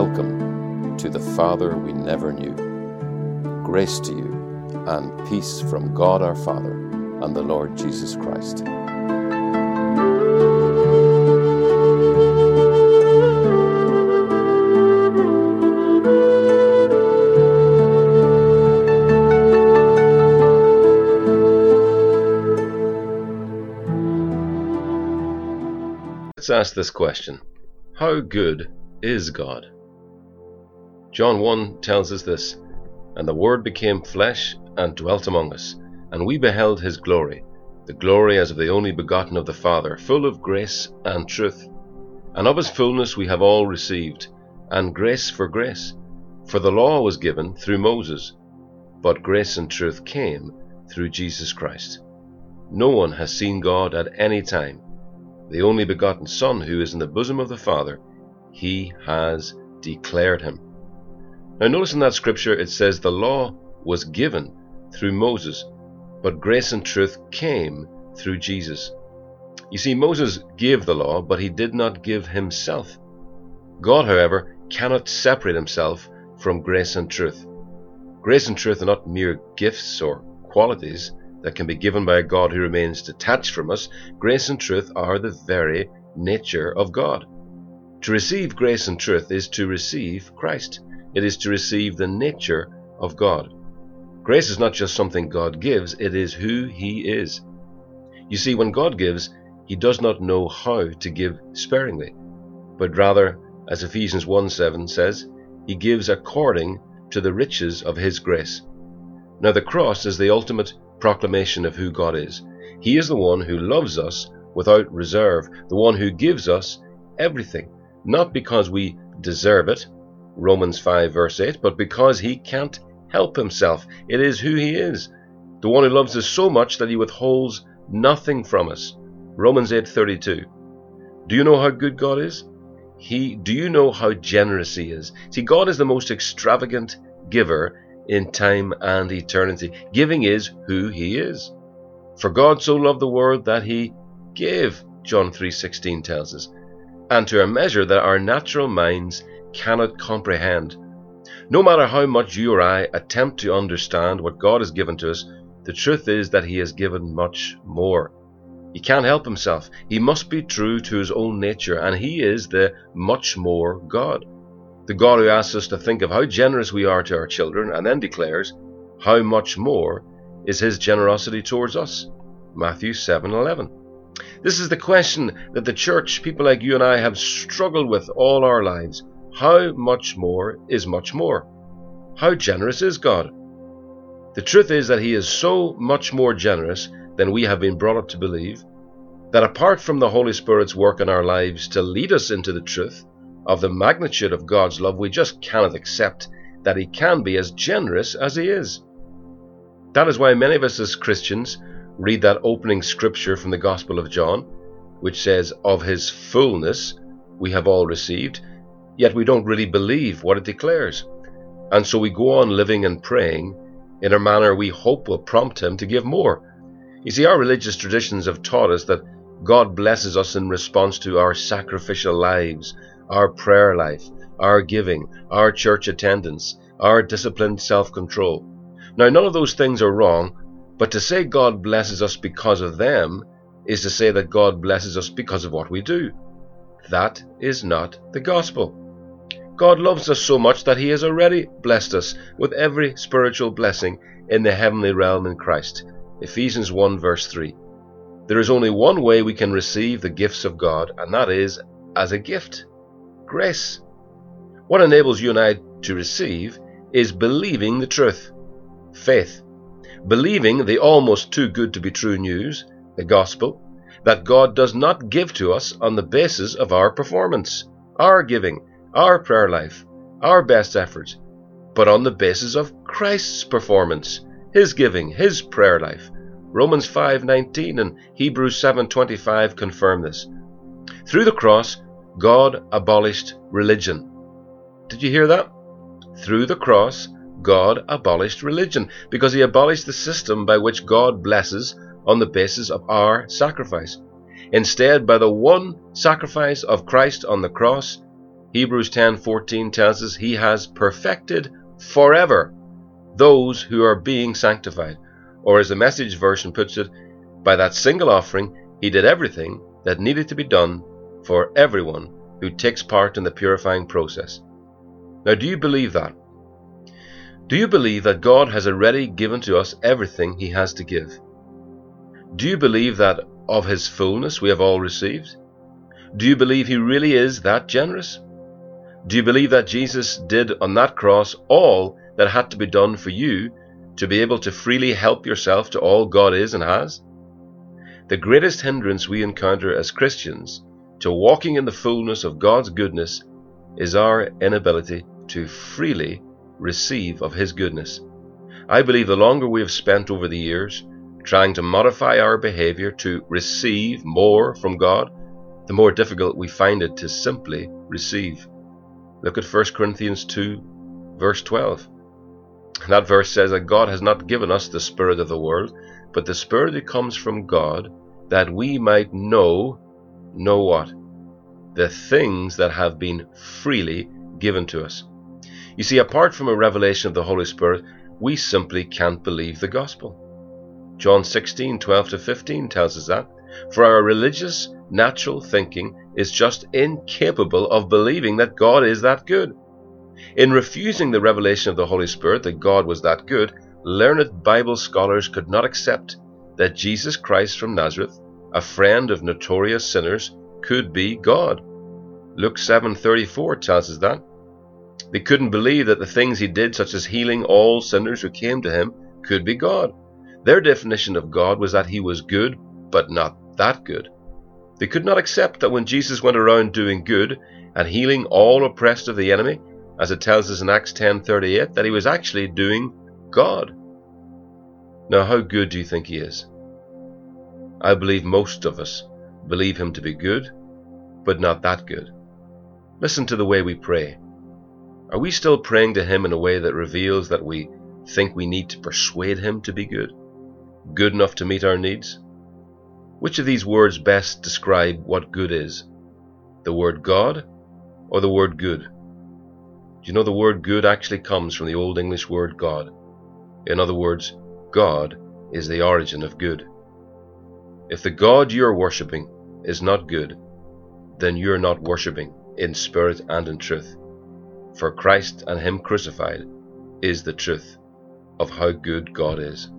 Welcome to the Father we never knew. Grace to you and peace from God our Father and the Lord Jesus Christ. Let's ask this question How good is God? John 1 tells us this And the Word became flesh and dwelt among us, and we beheld his glory, the glory as of the only begotten of the Father, full of grace and truth. And of his fullness we have all received, and grace for grace. For the law was given through Moses, but grace and truth came through Jesus Christ. No one has seen God at any time the only begotten Son who is in the bosom of the Father, he has declared him. Now, notice in that scripture it says the law was given through Moses, but grace and truth came through Jesus. You see, Moses gave the law, but he did not give himself. God, however, cannot separate himself from grace and truth. Grace and truth are not mere gifts or qualities, that can be given by a God who remains detached from us, grace and truth are the very nature of God. To receive grace and truth is to receive Christ. It is to receive the nature of God. Grace is not just something God gives, it is who He is. You see, when God gives, He does not know how to give sparingly, but rather, as Ephesians 1 7 says, He gives according to the riches of His grace. Now, the cross is the ultimate proclamation of who God is. He is the one who loves us without reserve, the one who gives us everything, not because we deserve it, Romans 5 verse 8, but because he can't help himself. It is who he is. The one who loves us so much that he withholds nothing from us. Romans 8:32. Do you know how good God is? He do you know how generous he is? See, God is the most extravagant giver in time and eternity. Giving is who he is. For God so loved the world that he gave, John 3:16 tells us, and to a measure that our natural minds cannot comprehend. No matter how much you or I attempt to understand what God has given to us, the truth is that he has given much more. He can't help himself. He must be true to his own nature, and he is the much more God the God who asks us to think of how generous we are to our children and then declares how much more is his generosity towards us. Matthew 7:11. This is the question that the church, people like you and I have struggled with all our lives. How much more is much more? How generous is God? The truth is that he is so much more generous than we have been brought up to believe that apart from the Holy Spirit's work in our lives to lead us into the truth, of the magnitude of God's love, we just cannot accept that He can be as generous as He is. That is why many of us as Christians read that opening scripture from the Gospel of John, which says, Of His fullness we have all received, yet we don't really believe what it declares. And so we go on living and praying in a manner we hope will prompt Him to give more. You see, our religious traditions have taught us that God blesses us in response to our sacrificial lives our prayer life, our giving, our church attendance, our disciplined self control. Now, none of those things are wrong, but to say God blesses us because of them is to say that God blesses us because of what we do. That is not the gospel. God loves us so much that He has already blessed us with every spiritual blessing in the heavenly realm in Christ. Ephesians 1 verse 3. There is only one way we can receive the gifts of God, and that is as a gift grace. What enables you and I to receive is believing the truth, faith, believing the almost too good to be true news, the gospel, that God does not give to us on the basis of our performance, our giving, our prayer life, our best efforts, but on the basis of Christ's performance, his giving, his prayer life. Romans 5:19 and Hebrews 7:25 confirm this. Through the cross, God abolished religion. Did you hear that? Through the cross, God abolished religion because he abolished the system by which God blesses on the basis of our sacrifice. Instead, by the one sacrifice of Christ on the cross, Hebrews 10:14 tells us he has perfected forever those who are being sanctified. Or as the message version puts it, by that single offering he did everything that needed to be done for everyone who takes part in the purifying process. Now do you believe that? Do you believe that God has already given to us everything he has to give? Do you believe that of his fullness we have all received? Do you believe he really is that generous? Do you believe that Jesus did on that cross all that had to be done for you to be able to freely help yourself to all God is and has? The greatest hindrance we encounter as Christians to walking in the fullness of God's goodness is our inability to freely receive of His goodness. I believe the longer we have spent over the years trying to modify our behavior to receive more from God, the more difficult we find it to simply receive. Look at 1 Corinthians 2, verse 12. That verse says that God has not given us the Spirit of the world, but the Spirit that comes from God, that we might know, know what? The things that have been freely given to us. You see, apart from a revelation of the Holy Spirit, we simply can't believe the gospel. John 16, 12 to 15 tells us that. For our religious, natural thinking is just incapable of believing that God is that good. In refusing the revelation of the Holy Spirit that God was that good, learned Bible scholars could not accept that Jesus Christ from Nazareth, a friend of notorious sinners, could be God. Luke 7:34 tells us that. They couldn't believe that the things he did, such as healing all sinners who came to him, could be God. Their definition of God was that he was good, but not that good. They could not accept that when Jesus went around doing good and healing all oppressed of the enemy, as it tells us in Acts 10:38, that he was actually doing God. Now, how good do you think he is? I believe most of us believe him to be good, but not that good. Listen to the way we pray. Are we still praying to him in a way that reveals that we think we need to persuade him to be good? Good enough to meet our needs? Which of these words best describe what good is? The word God or the word good? Do you know the word good actually comes from the Old English word God? In other words, God is the origin of good. If the God you are worshipping is not good, then you are not worshipping in spirit and in truth. For Christ and Him crucified is the truth of how good God is.